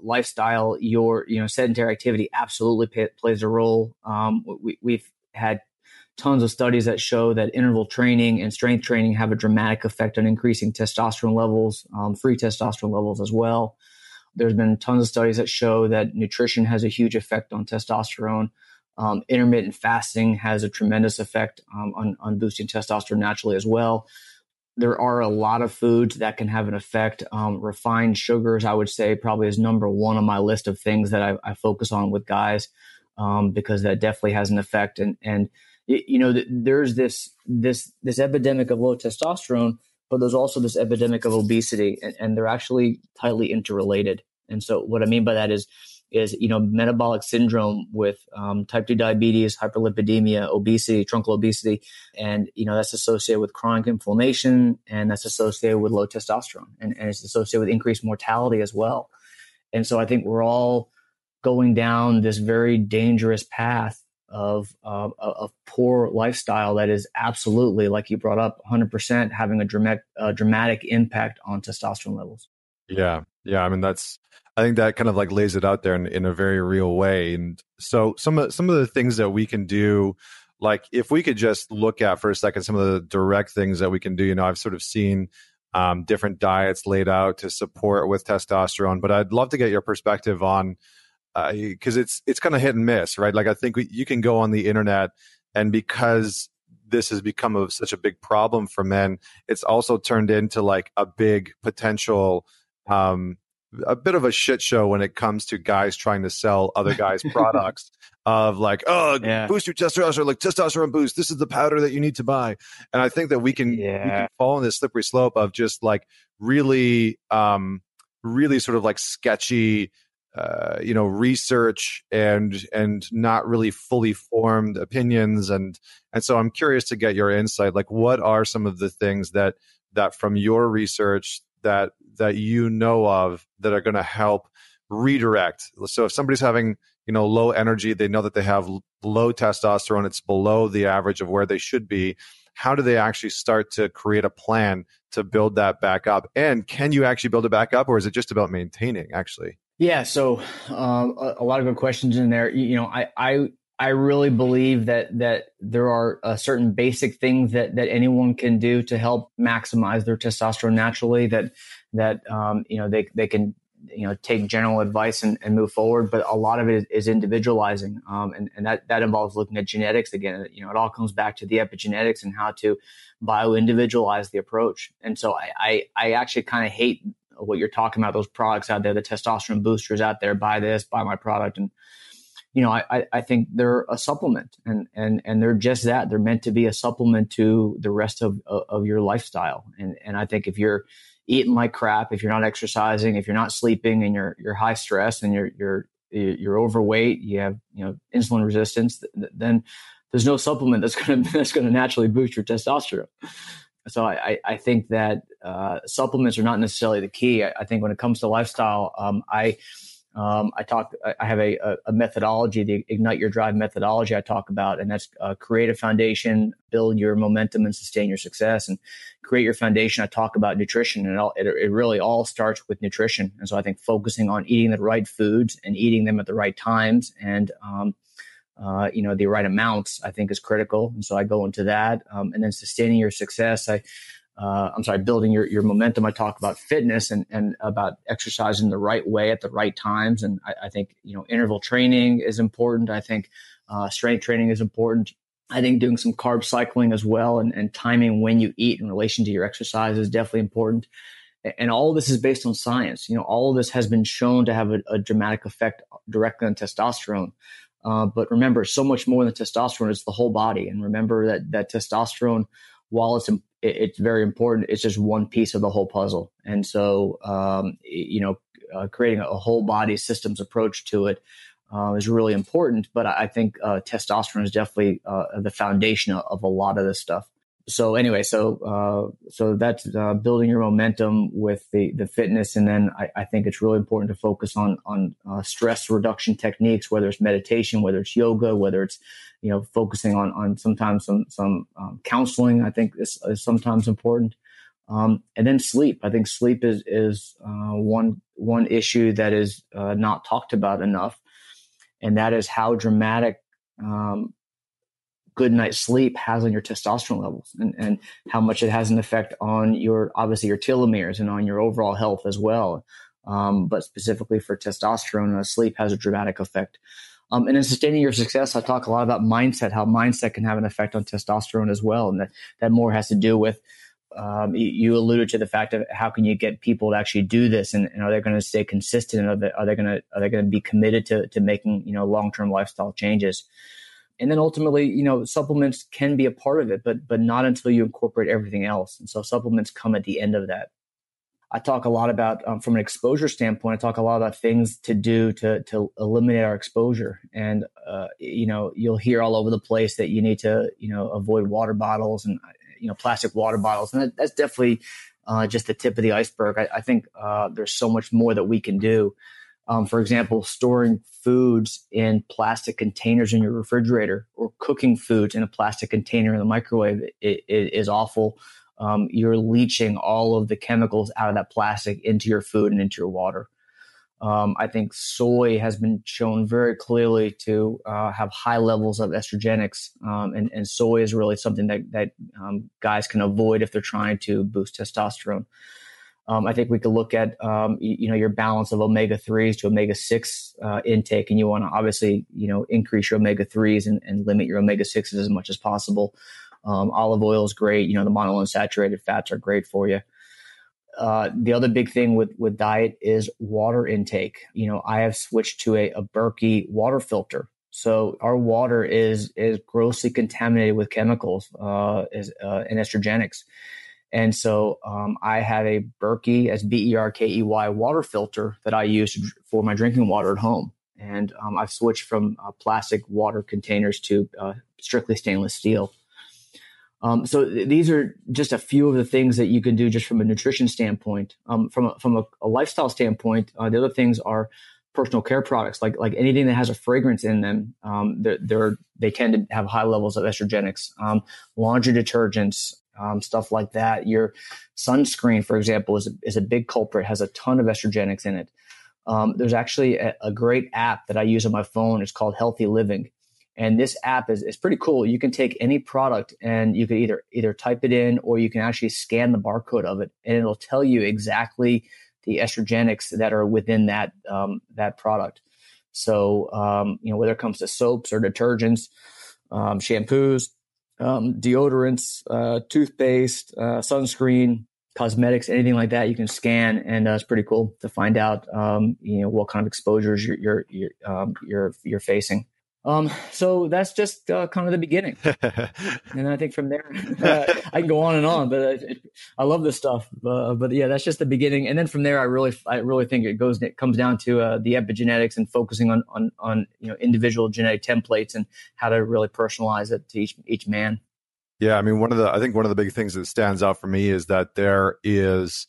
S2: lifestyle, your you know sedentary activity absolutely plays a role. Um, we, we've had tons of studies that show that interval training and strength training have a dramatic effect on increasing testosterone levels, um, free testosterone levels as well. There's been tons of studies that show that nutrition has a huge effect on testosterone. Um, intermittent fasting has a tremendous effect um, on, on boosting testosterone naturally as well there are a lot of foods that can have an effect. Um, refined sugars, I would say, probably is number one on my list of things that I, I focus on with guys um, because that definitely has an effect. And and you know, there's this this this epidemic of low testosterone, but there's also this epidemic of obesity, and, and they're actually tightly interrelated. And so, what I mean by that is is you know metabolic syndrome with um, type 2 diabetes hyperlipidemia obesity truncal obesity. And you know that's associated with chronic inflammation and that's associated with low testosterone and, and it's associated with increased mortality as well. And so i think we're all going down this very dangerous path of uh, of poor lifestyle that is absolutely like you brought up 100% having a dramatic, uh, dramatic impact on testosterone levels.
S1: Yeah, yeah. I mean, that's I think that kind of like lays it out there in, in a very real way. And so some of some of the things that we can do, like if we could just look at for a second some of the direct things that we can do. You know, I've sort of seen um, different diets laid out to support with testosterone, but I'd love to get your perspective on because uh, it's it's kind of hit and miss, right? Like I think we, you can go on the internet and because this has become such a big problem for men, it's also turned into like a big potential um, a bit of a shit show when it comes to guys trying to sell other guys' <laughs> products of like, oh, yeah. boost your testosterone, like testosterone boost. This is the powder that you need to buy. And I think that we can, yeah. we can fall in this slippery slope of just like really, um, really sort of like sketchy, uh, you know, research and and not really fully formed opinions. And and so I'm curious to get your insight. Like, what are some of the things that that from your research that that you know of that are going to help redirect. So if somebody's having you know low energy, they know that they have low testosterone, it's below the average of where they should be. How do they actually start to create a plan to build that back up? And can you actually build it back up, or is it just about maintaining? Actually,
S2: yeah. So um, a, a, lot of good questions in there. You, you know, I I I really believe that that there are uh, certain basic things that that anyone can do to help maximize their testosterone naturally. That that um, you know they they can you know take general advice and, and move forward, but a lot of it is, is individualizing, um, and and that that involves looking at genetics again. You know, it all comes back to the epigenetics and how to bio individualize the approach. And so I I, I actually kind of hate what you're talking about those products out there, the testosterone boosters out there. Buy this, buy my product, and you know, I, I think they're a supplement and, and, and they're just that. They're meant to be a supplement to the rest of, of your lifestyle. And, and I think if you're eating like crap, if you're not exercising, if you're not sleeping and you're, you're high stress and you're, you're, you're overweight, you have, you know, insulin resistance, then there's no supplement that's <laughs> going to, that's going to naturally boost your testosterone. So I, I think that uh, supplements are not necessarily the key. I, I, think when it comes to lifestyle, um, I, um, I talk. I have a, a, methodology, the Ignite Your Drive methodology. I talk about, and that's uh, create a foundation, build your momentum, and sustain your success. And create your foundation. I talk about nutrition, and it, it really all starts with nutrition. And so I think focusing on eating the right foods and eating them at the right times, and um, uh, you know the right amounts, I think is critical. And so I go into that, um, and then sustaining your success. I uh, I'm sorry, building your, your momentum. I talk about fitness and, and about exercising the right way at the right times. And I, I think, you know, interval training is important. I think uh, strength training is important. I think doing some carb cycling as well and, and timing when you eat in relation to your exercise is definitely important. And all this is based on science. You know, all of this has been shown to have a, a dramatic effect directly on testosterone. Uh, but remember, so much more than testosterone is the whole body. And remember that that testosterone, while it's it's very important. It's just one piece of the whole puzzle. And so, um, you know, uh, creating a whole body systems approach to it uh, is really important. But I think uh, testosterone is definitely uh, the foundation of, a lot of this stuff so anyway, so uh, so that's uh, building your momentum with the the fitness, and then I, I think it's really important to focus on on uh, stress reduction techniques, whether it's meditation, whether it's yoga, whether it's you know focusing on on sometimes some some um, counseling. I think is, is sometimes important, um, and then sleep. I think sleep is is uh, one one issue that is uh, not talked about enough, and that is how dramatic um, good night's sleep has on your testosterone levels and, and how much it has an effect on your obviously your telomeres and on your overall health as well. Um, but specifically for testosterone, uh, sleep has a dramatic effect. Um, and in sustaining your success, I talk a lot about mindset, how mindset can have an effect on testosterone as well. And that, that more has to do with, um, you, alluded to the fact of how can you get people to actually do this and, and are they going to stay consistent and are they, are they going to, are they going to be committed to, to making, you know, long-term lifestyle changes? And then ultimately you know supplements can be a part of it but but not until you incorporate everything else. And so supplements come at the end of that. I talk a lot about um, from an exposure standpoint i talk a lot about things to do to to eliminate our exposure. And uh, you know you'll hear all over the place that you need to you know avoid water bottles and you know plastic water bottles. And that, that's definitely uh, just the tip of the iceberg. I, I think uh, there's so much more that we can do um, for example, storing foods in plastic containers in your refrigerator or cooking foods in a plastic container in the microwave it, it is awful. um, you're leaching all of the chemicals out of that plastic into your food and into your water. Um, I think soy has been shown very clearly to uh, have high levels of estrogenics, um, and, and, soy is really something that, that um, guys can avoid if they're trying to boost testosterone. Um, I think we could look at um, you, you, know your balance of omega threes to omega six uh, intake, and you want to obviously you know increase your omega threes and, and, limit your omega sixes as much as possible. Um, olive oil is great. You know the monounsaturated fats are great for you. Uh, the other big thing with with diet is water intake. You know, I have switched to a, a Berkey water filter. So our water is is grossly contaminated with chemicals uh, is, uh, and estrogenics. And so um, I have a Berkey, as B E R K E Y, water filter that I use for my drinking water at home. And um, I've switched from uh, plastic water containers to uh, strictly stainless steel. Um, so th- these are just a few of the things that you can do just from a nutrition standpoint. Um, from a, from a, a lifestyle standpoint, uh, the other things are personal care products, like like anything that has a fragrance in them. Um, they're, they're, they tend to have high levels of estrogenics. Um, laundry detergents, um, stuff like that. Your sunscreen, for example, is a, is a big culprit. Has a ton of estrogenics in it. Um, there's actually a, a great app that I use on my phone. It's called Healthy Living and this app is, is pretty cool. You can take any product and you can either either type it in or you can actually scan the barcode of it, and it'll tell you exactly the estrogenics that are within that um, that product. So um, you know whether it comes to soaps or detergents, um, shampoos, um, deodorants, uh, toothpaste, uh, sunscreen, cosmetics, anything like that, you can scan, and uh, it's pretty cool to find out um, you know what kind of exposures you're you're you're, um, you're, you're facing. Um, so that's just uh, kind of the beginning, <laughs> and I think from there uh, I can go on and on. But it, I love this stuff. Uh, but yeah, that's just the beginning, and then from there, I really, I really think it goes, it comes down to uh, the epigenetics and focusing on, on, on you know individual genetic templates and how to really personalize it to each each man.
S1: Yeah, I mean, one of the, I think one of the big things that stands out for me is that there is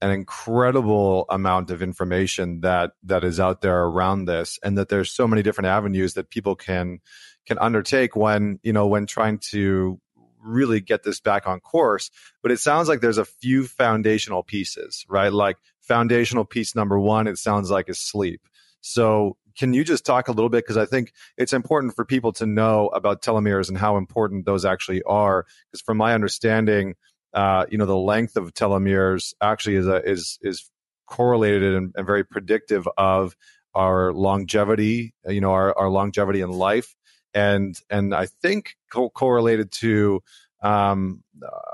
S1: an incredible amount of information that that is out there around this and that there's so many different avenues that people can can undertake when you know when trying to really get this back on course. But it sounds like there's a few foundational pieces right? Like foundational piece number 1 it sounds like is sleep. So can you just talk a little bit? Because i think it's important for people to know about telomeres and how important those actually are. Because from my understanding uh, you know, the length of telomeres actually is a, is is correlated and, and very predictive of our longevity. You know, our, our longevity in life, and and I think co- correlated to um,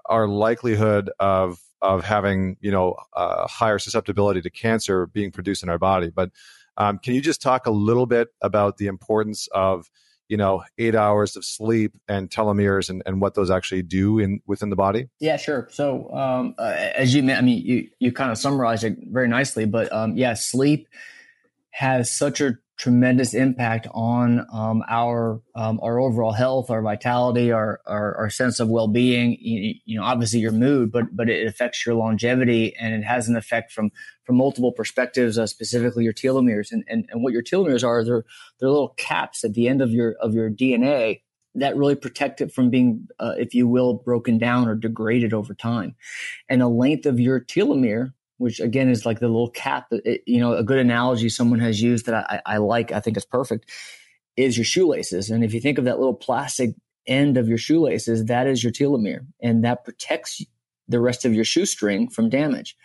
S1: our likelihood of of having you know a higher susceptibility to cancer being produced in our body. But um, can you just talk a little bit about the importance of you know eight hours of sleep and telomeres and, and what those actually do in within the body?
S2: Yeah sure. So um, uh, as you i mean you you kind of summarized it very nicely but um, yeah sleep has such a tremendous impact on um, our um, our overall health, our vitality, our our, our sense of well being. You, you, know, obviously your mood, but but it affects your longevity, and it has an effect from from multiple perspectives, uh, specifically your telomeres. And, and and what your telomeres are, they're they're little caps at the end of your of your DNA that really protect it from being, uh, if you will, broken down or degraded over time. And the length of your telomere which again is like the little cap. You know, a good analogy someone has used that I, I like, I think is perfect, is your shoelaces. And if you think of that little plastic end of your shoelaces, that is your telomere, and that protects the rest of your shoestring from damage.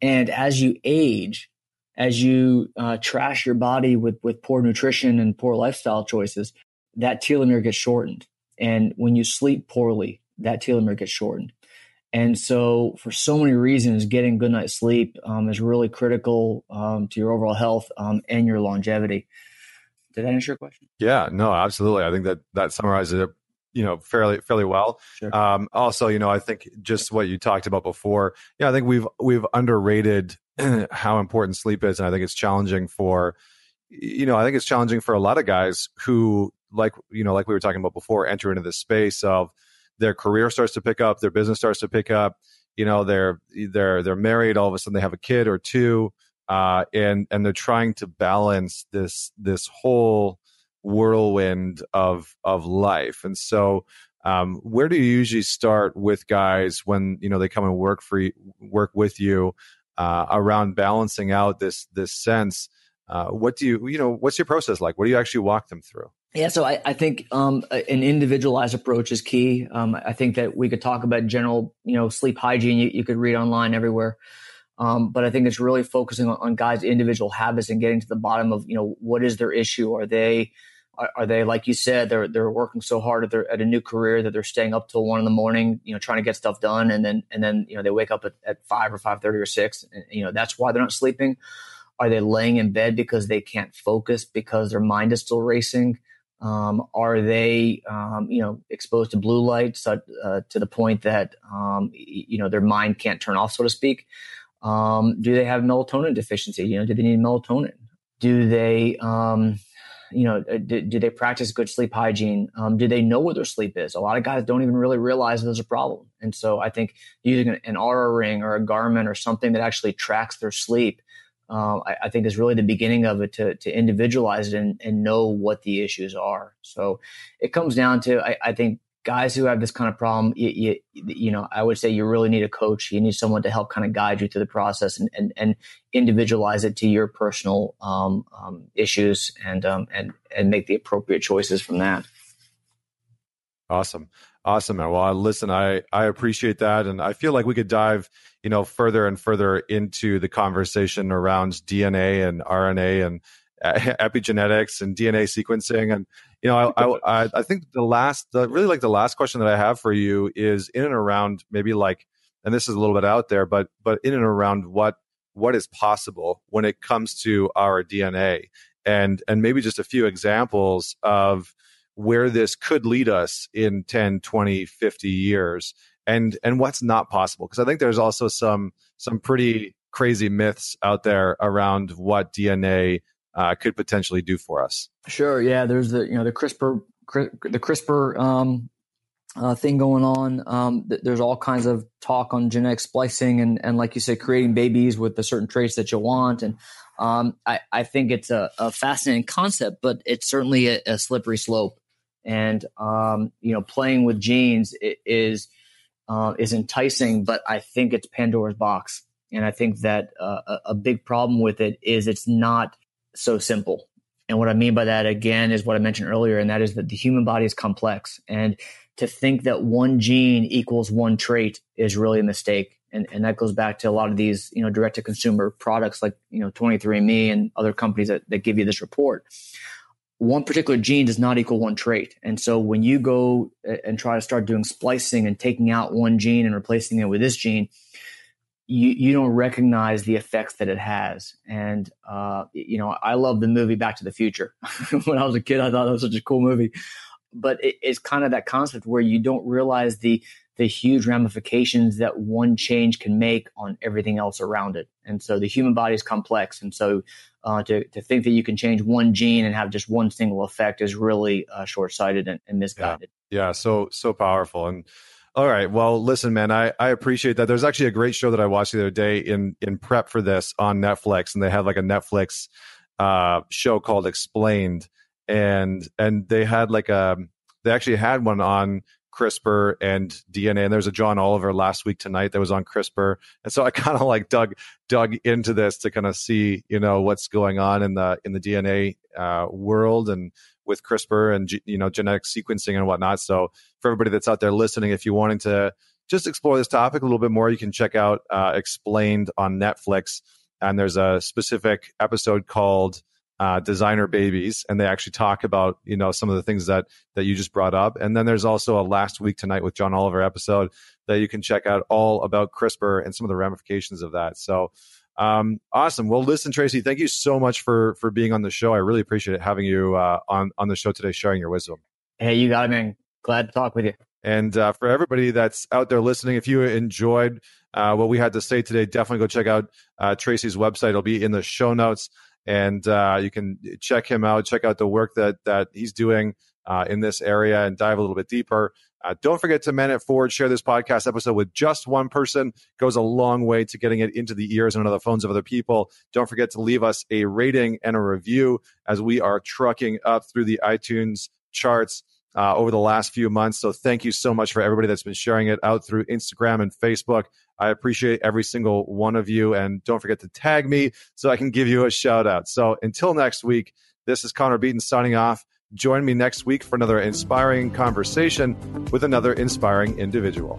S2: And as you age, as you uh, trash your body with with poor nutrition and poor lifestyle choices, that telomere gets shortened. And when you sleep poorly, that telomere gets shortened. And so, for so many reasons, getting good night's sleep um, is really critical um, to your overall health um, and your longevity. Did that answer your question?
S1: Yeah, no, absolutely. I think that that summarizes it, you know, fairly fairly well. Sure. Um, also, you know, I think just what you talked about before. Yeah, I think we've we've underrated <clears throat> how important sleep is, and I think it's challenging for, you know, I think it's challenging for a lot of guys who, like you know, like we were talking about before, enter into this space of their career starts to pick up, their business starts to pick up. You know, they're they're they're married. All of a sudden, they have a kid or two, uh, and and they're trying to balance this this whole whirlwind of of life. And so, Um, where do you usually start with guys when you know they come and work for you, work with you uh, around balancing out this this sense? Uh, what do you you know what's your process like? What do you actually walk them through?
S2: Yeah, so I, I think um, an individualized approach is key. Um, I think that we could talk about general, you know, sleep hygiene. You, you could read online everywhere, um, but I think it's really focusing on, on, guys' individual habits and getting to the bottom of, you know, what is their issue? Are they, are, are they like you said, they're they're working so hard at their at a new career that they're staying up till one in the morning, you know, trying to get stuff done, and then and then you know they wake up at, at five or five thirty or six, and you know that's why they're not sleeping. Are they laying in bed because they can't focus because their mind is still racing? Um, are they, um, you know, exposed to blue light uh, to the point that, um, you know, their mind can't turn off, so to speak? Um, do they have melatonin deficiency? You know, do they need melatonin? Do they, um, you know, uh, do, do, they practice good sleep hygiene? Um, do they know where their sleep is? A lot of guys don't even really realize there's a problem. And so I think using an, an Oura ring or a Garmin or something that actually tracks their sleep um, I, I, think is really the beginning of it to, to individualize it and, and, know what the issues are. So it comes down to, I, I think guys who have this kind of problem, you, you, you, know, I would say you really need a coach. You need someone to help kind of guide you through the process and, and, and individualize it to your personal um, um, issues and, um, and, and make the appropriate choices from that.
S1: Awesome. Awesome. Well, listen, I, I appreciate that. And I feel like we could dive, you know, further and further into the conversation around DNA and RNA and <laughs> epigenetics and DNA sequencing. And, you know, I, <laughs> I, I think the last, the, really like the last question that I have for you is in and around maybe like, and this is a little bit out there, but, but in and around what, what is possible when it comes to our DNA and, and maybe just a few examples of, where this could lead us in 10 20 50 years and and what's not possible because i think there's also some some pretty crazy myths out there around what dna uh, could potentially do for us.
S2: Sure yeah there's the you know the CRISPR the CRISPR um, uh, thing going on. Um, there's all kinds of talk on genetic splicing and and like you said creating babies with the certain traits that you want and um, I, I think it's a, a, fascinating concept, but it's certainly a, a slippery slope. And um, you know playing with genes is uh, is enticing, but I think it's Pandora's box, and I think that uh, a big problem with it is it's not so simple. And what I mean by that again is what I mentioned earlier, and that is that the human body is complex, and to think that one gene equals one trait is really a mistake. And, and that goes back to a lot of these, you know, direct to consumer products like, you know, 23andMe and other companies that, that give you this report one particular gene does not equal one trait. And so when you go and try to start doing splicing and taking out one gene and replacing it with this gene, you, you don't recognize the effects that it has. And, uh, you know, I love the movie Back to the Future. <laughs> when I was a kid, I thought that was such a cool movie. But it, it's kind of that concept where you don't realize the, the huge ramifications that one change can make on everything else around it. And so the human body is complex. And so uh, to, to think that you can change one gene and have just one single effect is really uh, short sighted and, and, misguided.
S1: Yeah. yeah, so so powerful. And all right, well, listen, man, I, I appreciate that. There's actually a great show that I watched the other day in in prep for this on Netflix, and they had like a Netflix uh, show called Explained, and and they had like a they actually had one on CRISPR and DNA. And there's a John Oliver last week tonight that was on CRISPR. And so I <laughs> kind of like dug dug into this to kind of see, you know, what's going on in the in the DNA uh, world and with CRISPR and you know genetic sequencing and whatnot. So for everybody that's out there listening, if you wanted to just explore this topic a little bit more, you can check out uh, Explained on Netflix. And there's a specific episode called uh, designer babies, and they actually talk about you know some of the things that that you just brought up. And then there's also a last week tonight with John Oliver episode that you can check out all about CRISPR and some of the ramifications of that. So um, awesome. Well, listen, Tracy, thank you so much for for being on the show. I really appreciate it having you uh, on on the show today, sharing your wisdom.
S2: Hey, you got it, man. Glad to talk with you.
S1: And uh, for everybody that's out there listening, if you enjoyed uh, what we had to say today, definitely go check out uh, Tracy's website. It'll be in the show notes and uh, you can check him out, check out the work that that he's doing uh, in this area, and dive a little bit deeper. Uh, don't forget to man it forward. Share this podcast episode with just one person. Goes a long way to getting it into the ears and into the phones of other people. Don't forget to leave us a rating and a review as we are trucking up through the iTunes charts. uh, over the last few months. So thank you so much for everybody that's been sharing it out through Instagram and Facebook. I appreciate every single one of you. And don't forget to tag me so I can give you a shout out. So until next week, this is Connor Beaton signing off. Join me next week for another inspiring conversation with another inspiring individual.